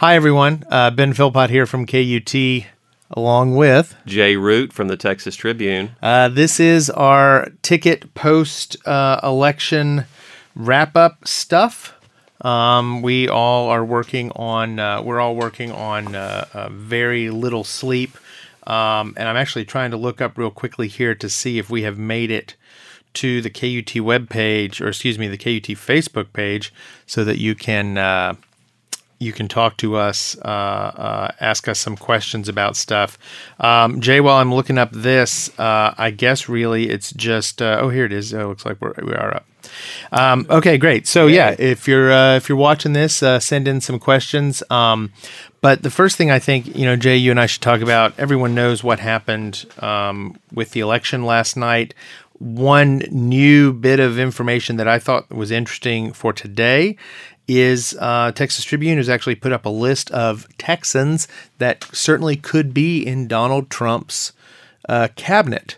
Hi, everyone. Uh, ben Philpott here from KUT, along with Jay Root from the Texas Tribune. Uh, this is our ticket post uh, election wrap up stuff. Um, we all are working on. Uh, we're all working on uh, very little sleep, um, and I'm actually trying to look up real quickly here to see if we have made it to the KUT web page, or excuse me, the KUT Facebook page, so that you can uh, you can talk to us, uh, uh, ask us some questions about stuff. Um, Jay, while I'm looking up this, uh, I guess really it's just uh, oh here it is. Oh, looks like we're, we are up. Um, okay, great. So yeah, if you're uh, if you're watching this, uh, send in some questions. Um, but the first thing I think you know, Jay, you and I should talk about. Everyone knows what happened um, with the election last night. One new bit of information that I thought was interesting for today is uh, Texas Tribune has actually put up a list of Texans that certainly could be in Donald Trump's uh, cabinet.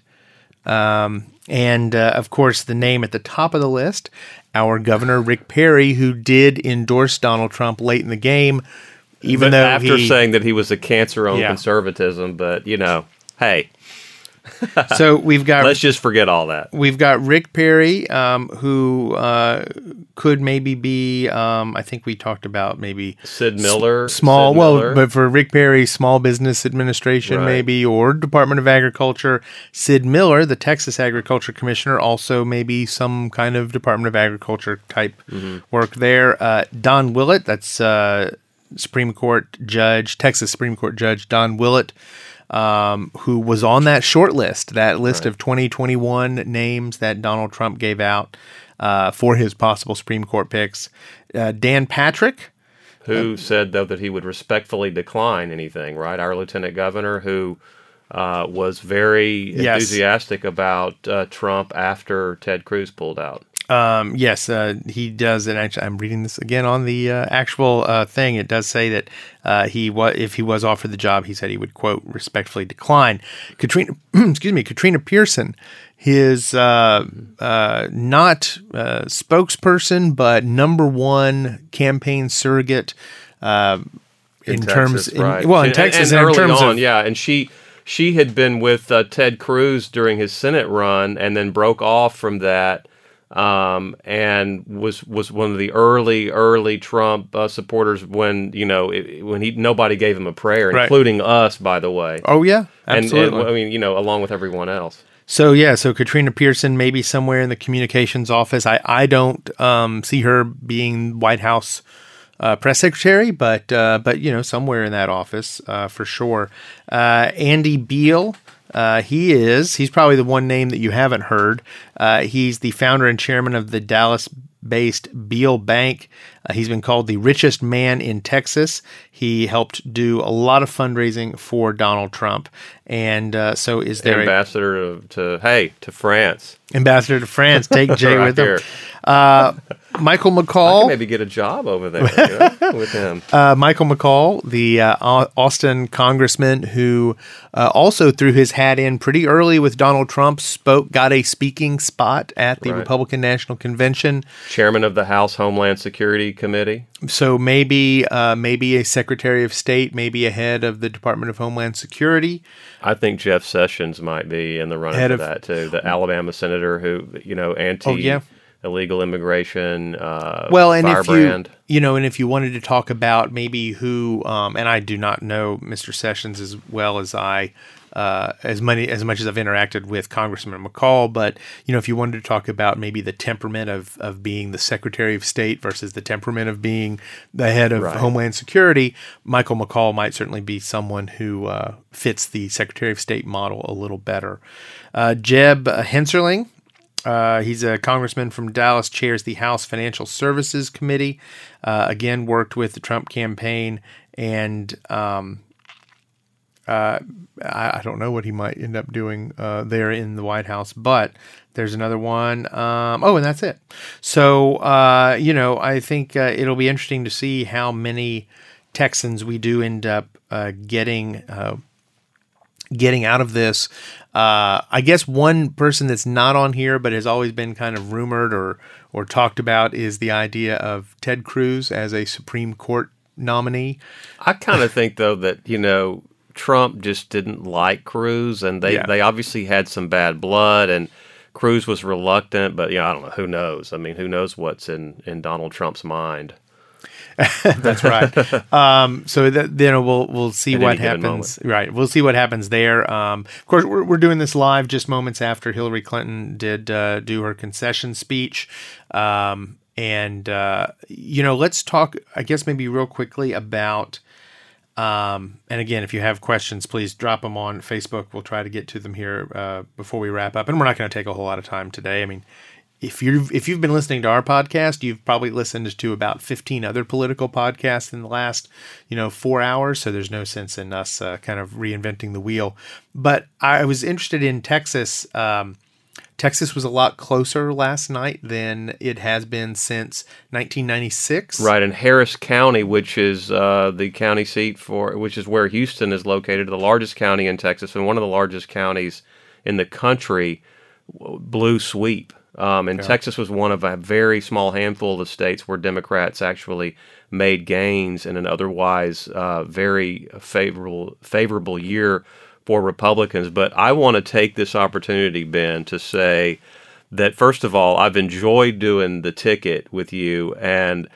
Um, and uh, of course, the name at the top of the list, our governor Rick Perry, who did endorse Donald Trump late in the game, even but though after he, saying that he was a cancer on Yeah. conservatism, but you know, hey, so we've got let's just forget all that. We've got Rick Perry, um, who uh, could maybe be. Um, I think we talked about maybe Sid Miller, small. Sid well, Miller. but for Rick Perry, Small Business Administration, Right. maybe, or Department of Agriculture. Sid Miller, the Texas Agriculture Commissioner, also maybe some kind of Department of Agriculture type Mm-hmm. work there. Uh, Don Willett, that's uh, Supreme Court Judge, Texas Supreme Court Judge Don Willett. Um, who was on that short list, that list of 2021 names that Donald Trump gave out uh, for his possible Supreme Court picks. Uh, Dan Patrick, who said though that he would respectfully decline anything. Right, our lieutenant governor who. Uh, was very Yes. enthusiastic about uh, Trump after Ted Cruz pulled out. Um, yes, uh, he does. And actually, I'm reading this again on the uh, actual uh, thing. It does say that uh, he was, if he was offered the job, he said he would quote respectfully decline. Katrina, excuse me, Katrina Pearson, his uh, uh, not uh, spokesperson, but number one campaign surrogate. Uh, in, terms, Texas, in- right. well, in And- Texas, and, and in terms on, of yeah, and she she had been with Ted Cruz during his Senate run, and then broke off from that, um, and was was one of the early early Trump uh, supporters when you know it, when he nobody gave him a prayer, Right. including us, by the way. oh yeah, absolutely. and I mean, you know, along with everyone else. So yeah, so Katrina Pearson maybe somewhere in the communications office. I I don't um, see her being White House uh, press secretary, but uh, but you know somewhere in that office uh, for sure. Uh, Andy Beal. Uh, he is. He's probably the one name that you haven't heard. Uh, he's the founder and chairman of the Dallas-based Beal Bank. Uh, he's been called the richest man in Texas. He helped do a lot of fundraising for Donald Trump, and uh so is there Ambassador to, to hey to France. ambassador to France. Take Jay Right with him. Uh, Michael I McCall. maybe get a job over there you know, with him. Uh, Michael McCall, the uh, Austin congressman who uh, also threw his hat in pretty early with Donald Trump, spoke, got a speaking spot at the Right. Republican National Convention. Chairman of the House Homeland Security Committee. So maybe, uh, maybe a Secretary of State, maybe a head of the Department of Homeland Security. I think Jeff Sessions might be in the running Head for of- that too. The Alabama senator who, you know, anti Oh, yeah. illegal immigration. Uh, Well, and if you you know, and if you wanted to talk about maybe who, um, and I do not know Mr. Sessions as well as I, uh, as many as much as I've interacted with Congressman McCall, but you know, if you wanted to talk about maybe the temperament of of being the Secretary of State versus the temperament of being the head of Right. Homeland Security, Michael McCall might certainly be someone who uh, fits the Secretary of State model a little better. Uh, Jeb Hensarling. Uh, he's a congressman from Dallas, chairs the House Financial Services Committee. Uh, again, worked with the Trump campaign, and um, uh, I, I don't know what he might end up doing uh, there in the White House, but there's another one. Um, oh, and that's it. So, uh, you know, I think uh, it'll be interesting to see how many Texans we do end up uh, getting getting out of this. I guess one person that's not on here but has always been kind of rumored or or talked about is the idea of Ted Cruz as a Supreme Court nominee. I kind of think though that you know Trump just didn't like Cruz, and they Yeah. they obviously had some bad blood, and Cruz was reluctant. But yeah, I don't know. Who knows? I mean, who knows what's in in Donald Trump's mind? That's right. um, so that, then we'll we'll see At what happens. Right, we'll see what happens there. Um, of course, we're, we're doing this live just moments after Hillary Clinton did uh, do her concession speech. Um, and uh, you know, let's talk. I guess maybe real quickly about. Um, and again, if you have questions, please drop them on Facebook. We'll try to get to them here uh, before we wrap up. And we're not going to take a whole lot of time today. I mean, if you've if you've been listening to our podcast, you've probably listened to about fifteen other political podcasts in the last you know four hours. So there's no sense in us uh, kind of reinventing the wheel. But I was interested in Texas. Um, Texas was a lot closer last night than it has been since 1996. Right in Harris County, which is uh, the county seat for, which is where Houston is located, the largest county in Texas and one of the largest counties in the country. w- Blue sweep. Um, and Texas was one of a very small handful of states where Democrats actually made gains in an otherwise uh, very favorable favorable year for Republicans. But I want to take this opportunity, Ben, to say that first of all, I've enjoyed doing the ticket with you and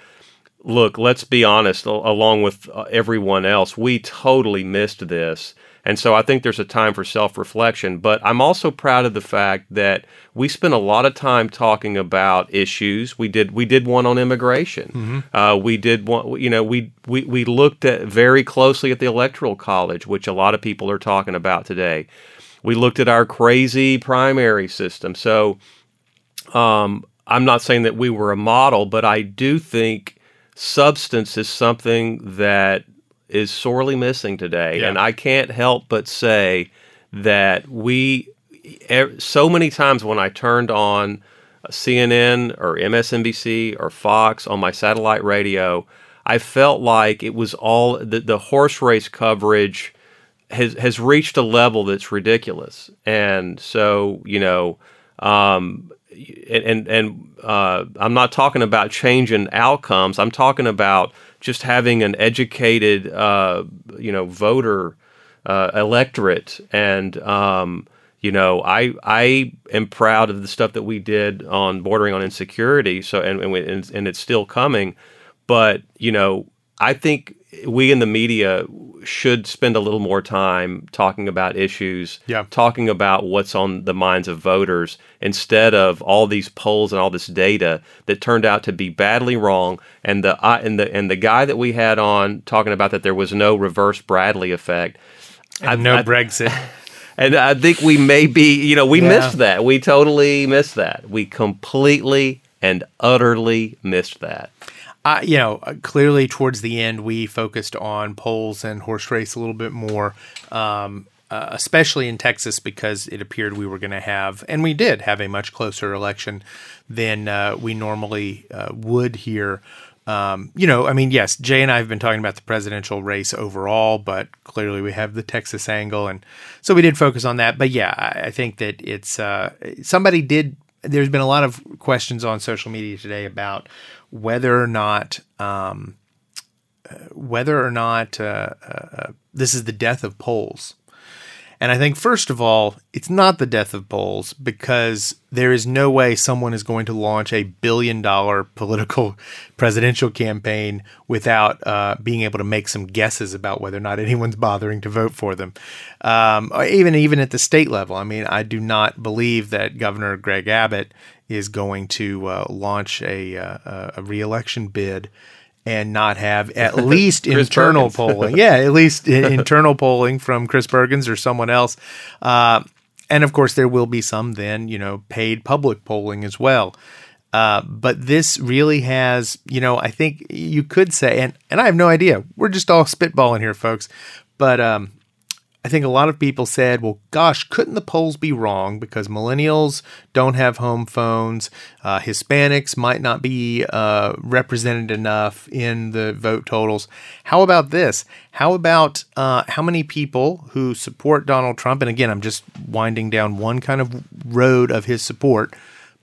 look, let's be honest, along with uh, everyone else, we totally missed this. And so I think there's a time for self reflection. But I'm also proud of the fact that we spent a lot of time talking about issues. We did we did one on immigration. Uh, we did one. You know, we, we we looked at very closely at the electoral college, which a lot of people are talking about today. We looked at our crazy primary system. So um, I'm not saying that we were a model, but I do think substance is something that is sorely missing today. Yeah. And I can't help but say that we, so many times when I turned on CNN or MSNBC or Fox on my satellite radio, I felt like it was all the, the horse race coverage has has reached a level that's ridiculous. And so, you know, um, and and, uh, I'm not talking about changing outcomes. I'm talking about just having an educated, uh, you know, voter uh, electorate. And um, you know, I I am proud of the stuff that we did on bordering on insecurity. So and and, we, and, and it's still coming. But you know, I think we in the media should spend a little more time talking about issues, Yeah. talking about what's on the minds of voters instead of all these polls and all this data that turned out to be badly wrong. And the I and the and the guy that we had on talking about that there was no reverse Bradley effect. And no Brexit. And I think we may be, you know, we Yeah. missed that. We totally missed that. We completely and utterly missed that. Uh, you know, uh, clearly towards the end, we focused on polls and horse race a little bit more, um, uh, especially in Texas, because it appeared we were going to have, and we did have a much closer election than uh, we normally uh, would here. Um, you know, I mean, yes, Jay and I have been talking about the presidential race overall, but clearly we have the Texas angle, and so we did focus on that. But yeah, I, I think that it's uh, somebody did. There's been a lot of questions on social media today about whether or not um, uh, whether or not uh, uh, this is the death of polls. And I think, first of all, it's not the death of polls because there is no way someone is going to launch a billion dollar political presidential campaign without uh, being able to make some guesses about whether or not anyone's bothering to vote for them. Um, even even at the state level, I mean, I do not believe that Governor Greg Abbott is going to uh, launch a, uh, a reelection bid and not have at least internal polling. Yeah, at least internal polling from Chris Bergens or someone else. Uh, and of course, there will be some then, you know, paid public polling as well. Uh, but this really has, you know, I think you could say, and, and I have no idea. We're just all spitballing here, folks. But um, I think a lot of people said, well, gosh, couldn't the polls be wrong because millennials don't have home phones? Uh, Hispanics might not be uh, represented enough in the vote totals. How about this? How about uh, how many people who support Donald Trump? And again, I'm just winding down one kind of road of his support.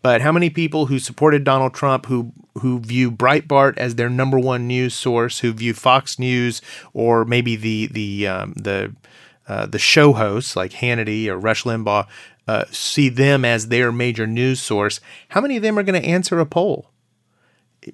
but how many people who supported Donald Trump who who view Breitbart as their number one news source, who view Fox News or maybe the the um, the uh, the show hosts like Hannity or Rush Limbaugh uh, see them as their major news source, how many of them are going to answer a poll?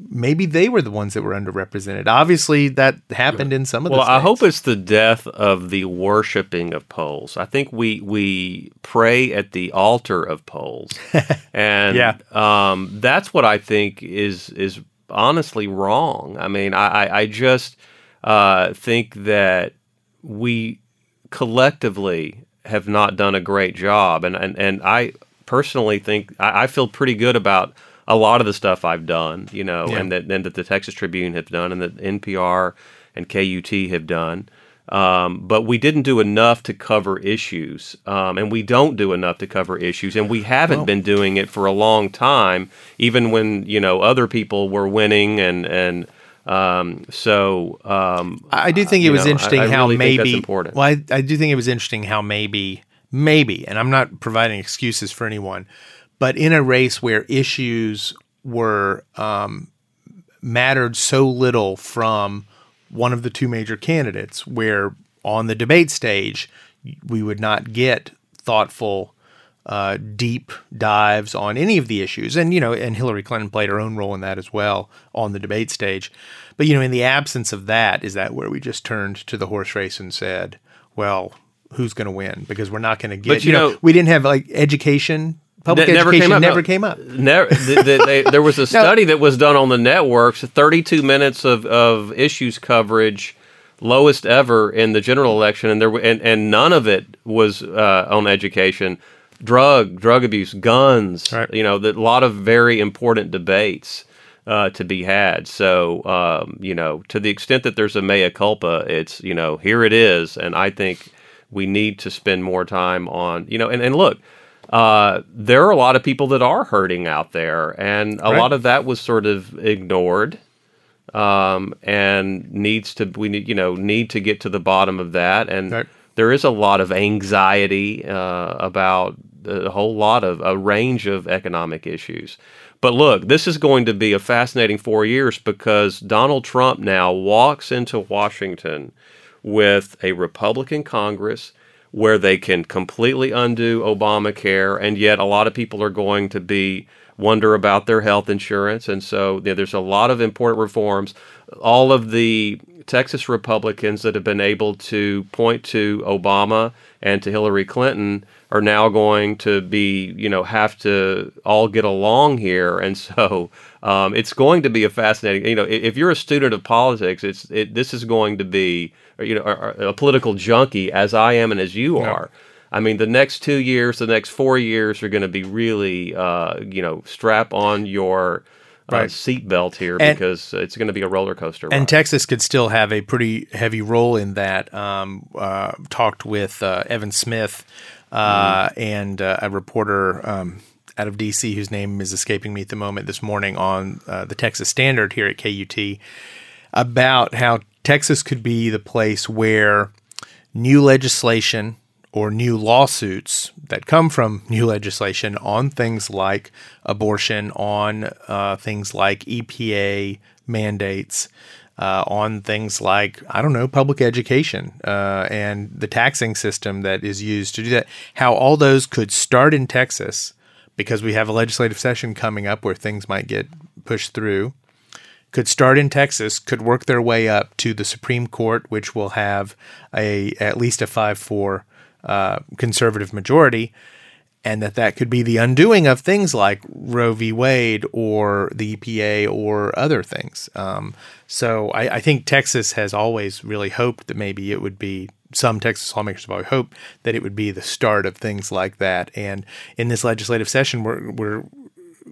Maybe they were the ones that were underrepresented. Obviously, that happened in some of the. Well, I states. hope it's the death of the worshiping of polls. I think we we pray at the altar of polls, and Yeah. um, that's what I think is is honestly wrong. I mean, I I, I just uh, think that we collectively have not done a great job, and and and I personally think I, I feel pretty good about a lot of the stuff I've done, you know, Yeah. and that and that the Texas Tribune have done, and that NPR and KUT have done. Um, but we didn't do enough to cover issues, um, and we don't do enough to cover issues, and we haven't been doing it for a long time, even when you know other people were winning, and and um, so um, I do think it was know, interesting I how really maybe. important. Well, I, I do think it was interesting how maybe, maybe, and I'm not providing excuses for anyone, but in a race where issues were um, mattered so little from one of the two major candidates, where on the debate stage we would not get thoughtful. Uh, deep dives on any of the issues, and you know, and Hillary Clinton played her own role in that as well on the debate stage. But you know, in the absence of that, is that where we just turned to the horse race and said, "Well, who's going to win?" Because we're not going to get. But, you you know, know- we didn't have like education. Public That never education came up, never no. came up. Never, th- th- they, there was a study that was done on the networks, 32 minutes of, of issues coverage, lowest ever in the general election, and there and, and none of it was uh, on education, drug, drug abuse, guns. Right. You know, a lot of very important debates uh, to be had. So, um, you know, to the extent that there's a mea culpa, it's you know here it is, and I think we need to spend more time on you know, and and look uh, there are a lot of people that are hurting out there, and a Right. lot of that was sort of ignored, um, and needs to we need you know need to get to the bottom of that, and Right. there is a lot of anxiety uh, about a whole lot of a range of economic issues. But look, this is going to be a fascinating four years because Donald Trump now walks into Washington with a Republican Congress where they can completely undo Obamacare, and yet a lot of people are going to be wonder about their health insurance, and so you know, there's a lot of important reforms. All of the Texas Republicans that have been able to point to Obama and to Hillary Clinton are now going to be, you know, have to all get along here, and so um, it's going to be a fascinating. You know, if you're a student of politics, it's it, this is going to be, you know, or a political junkie as I am and as you are. I mean, the next two years, the next four years are going to be really, uh, you know, strap on your uh, Right. seatbelt here And- because it's going to be a roller coaster. And. Texas could still have a pretty heavy role in that. Um, uh, talked with uh, Evan Smith uh, and uh, a reporter um, out of DC whose name is escaping me at the moment this morning on uh, the Texas Standard here at KUT about how Texas could be the place where new legislation or new lawsuits that come from new legislation on things like abortion, on uh, things like EPA mandates, uh, on things like, I don't know, public education uh, and the taxing system that is used to do that, how all those could start in Texas because we have a legislative session coming up where things might get pushed through could start in Texas, could work their way up to the Supreme Court, which will have a at least a five four uh, conservative majority, and that that could be the undoing of things like Roe v. Wade or the EPA or other things. Um, so I, I think Texas has always really hoped that maybe it would be. Some Texas lawmakers have always hoped that it would be the start of things like that. And in this legislative session, we're we're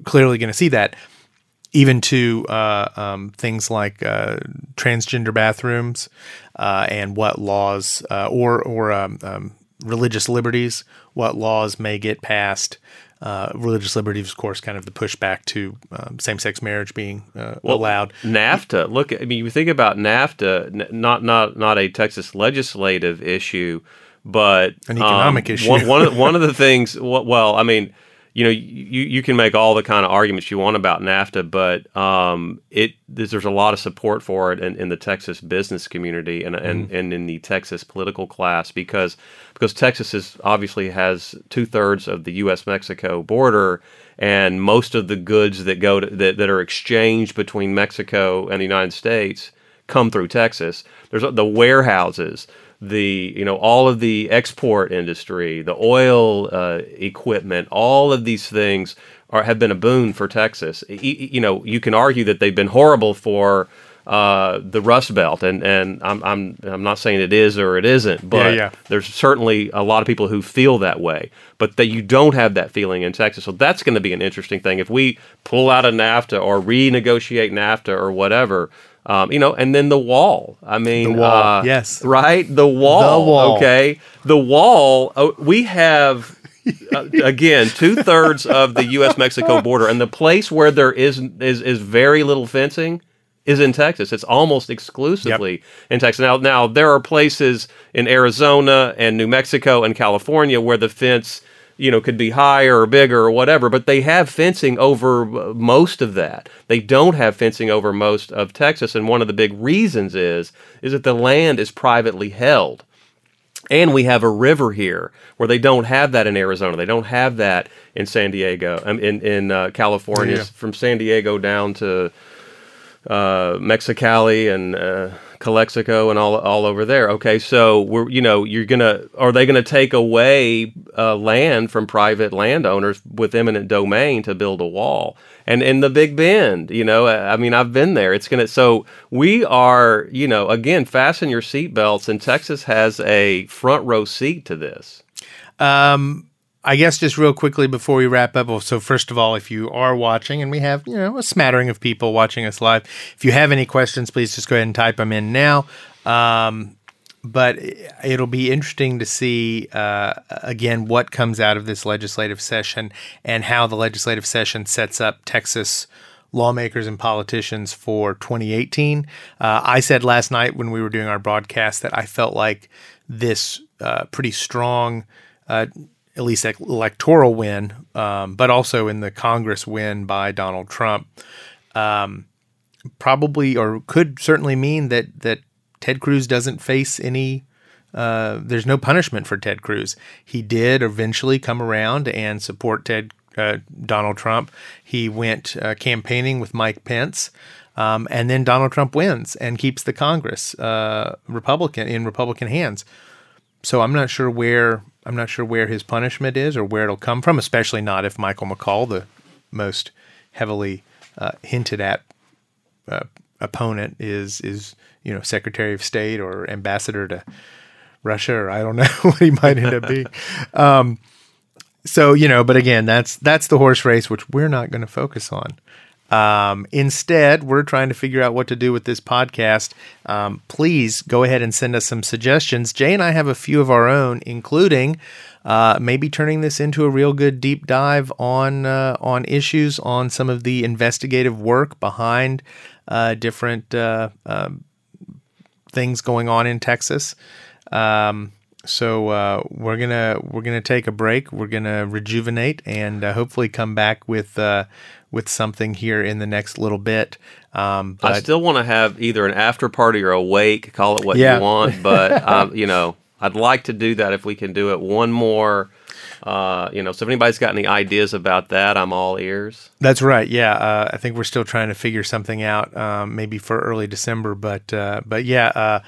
clearly going to see that even to uh, um, things like uh, transgender bathrooms uh, and what laws uh, or or um, um, religious liberties, what laws may get passed. Uh, religious liberties, of course, kind of the pushback to um, same-sex marriage being uh, allowed. NAFTA. Look, I mean, you think about NAFTA, n- not not not a Texas legislative issue, but An economic um, issue. One, one, of, one of the things. Well, I mean, you know, you, you can make all the kind of arguments you want about NAFTA, but um, it there's, there's, a lot of support for it in, in the Texas business community and, and, mm. and in the Texas political class because because Texas is obviously has two thirds of the U.S. Mexico border, and most of the goods that go to, that that are exchanged between Mexico and the United States come through Texas. There's the warehouses the you know all of the export industry, the oil uh, equipment, all of these things are have been a boon for Texas. E- you know, you can argue that they've been horrible for uh, the Rust Belt, and and I'm I'm I'm not saying it is or it isn't, but yeah, yeah. there's certainly a lot of people who feel that way, but that you don't have that feeling in Texas. So that's going to be an interesting thing if we pull out of NAFTA or renegotiate NAFTA or whatever. Um, you know, and then the wall. I mean, the wall. Uh, yes, right. The wall. The wall. Okay, the wall. Uh, we have uh, again two thirds of the U.S. Mexico border, and the place where there is is is very little fencing is in Texas. It's almost exclusively yep. in Texas. Now, now there are places in Arizona and New Mexico and California where the fence you know could be higher or bigger or whatever but they have fencing over uh, most of that they don't have fencing over most of texas and one of the big reasons is is that the land is privately held and we have a river here where they don't have that in Arizona. They don't have that in San Diego, um, in in uh, California, yeah. from San Diego down to uh, Mexicali and uh, Calexico and all all over there. Okay, so we're you know you're gonna are they gonna take away uh, land from private landowners with eminent domain to build a wall? And in the Big Bend, you know, I mean, I've been there. It's gonna so we are you know again fasten your seatbelts. And Texas has a front row seat to this. Um, I guess just real quickly before we wrap up. So first of all, if you are watching, and we have you know a smattering of people watching us live, if you have any questions, please just go ahead and type them in now. Um, but it'll be interesting to see uh, again what comes out of this legislative session and how the legislative session sets up Texas lawmakers and politicians for 2018. Uh, I said last night when we were doing our broadcast that I felt like this uh, pretty strong uh, at least electoral win, um, but also in the Congress win by Donald Trump, um, probably or could certainly mean that that Ted Cruz doesn't face any. Uh, there's no punishment for Ted Cruz. He did eventually come around and support Ted uh, Donald Trump. He went uh, campaigning with Mike Pence. Um, and then Donald Trump wins and keeps the Congress uh, Republican in Republican hands. So I'm not sure where I'm not sure where his punishment is or where it'll come from, especially not if Michael McCall, the most heavily uh, hinted at uh, opponent, is is you know Secretary of State or ambassador to Russia, or I don't know what he might end up being. Um, so you know, but again, that's that's the horse race, which we're not going to focus on. Um, instead, we're trying to figure out what to do with this podcast. Um, please go ahead and send us some suggestions. Jay and I have a few of our own, including uh, maybe turning this into a real good deep dive on uh, on issues, on some of the investigative work behind uh, different uh, um, things going on in Texas. Um, so uh, we're gonna we're gonna take a break. We're gonna rejuvenate and uh, hopefully come back with uh, with something here in the next little bit. Um, I still want to have either an after party or a wake. Call it what yeah. you want, but um, you know, I'd like to do that if we can do it one more. Uh, you know, so if anybody's got any ideas about that, I'm all ears. That's right. Yeah, uh, I think we're still trying to figure something out, um, maybe for early December. But uh, but yeah, uh,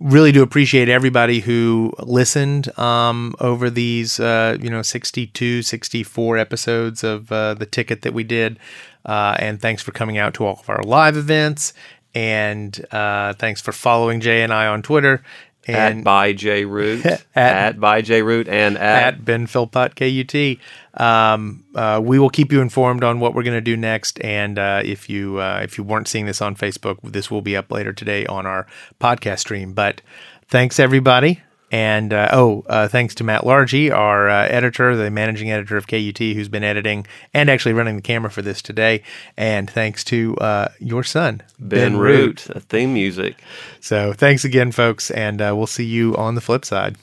really do appreciate everybody who listened um, over these uh, you know 62, 64 episodes of uh, the ticket that we did. and thanks for coming out to all of our live events. And thanks for following Jay and I on Twitter and at by J Root, at, at by J Root, and at, at Ben Philpott KUT. Um, uh, we will keep you informed on what we're going to do next. And uh, if you uh, if you weren't seeing this on Facebook, this will be up later today on our podcast stream. But thanks everybody. And uh, oh, uh, thanks to Matt Largey, our uh, editor, the managing editor of KUT, who's been editing and actually running the camera for this today. And thanks to uh, your son, Ben, ben Root, Root, theme music. So thanks again, folks, and uh, we'll see you on the flip side.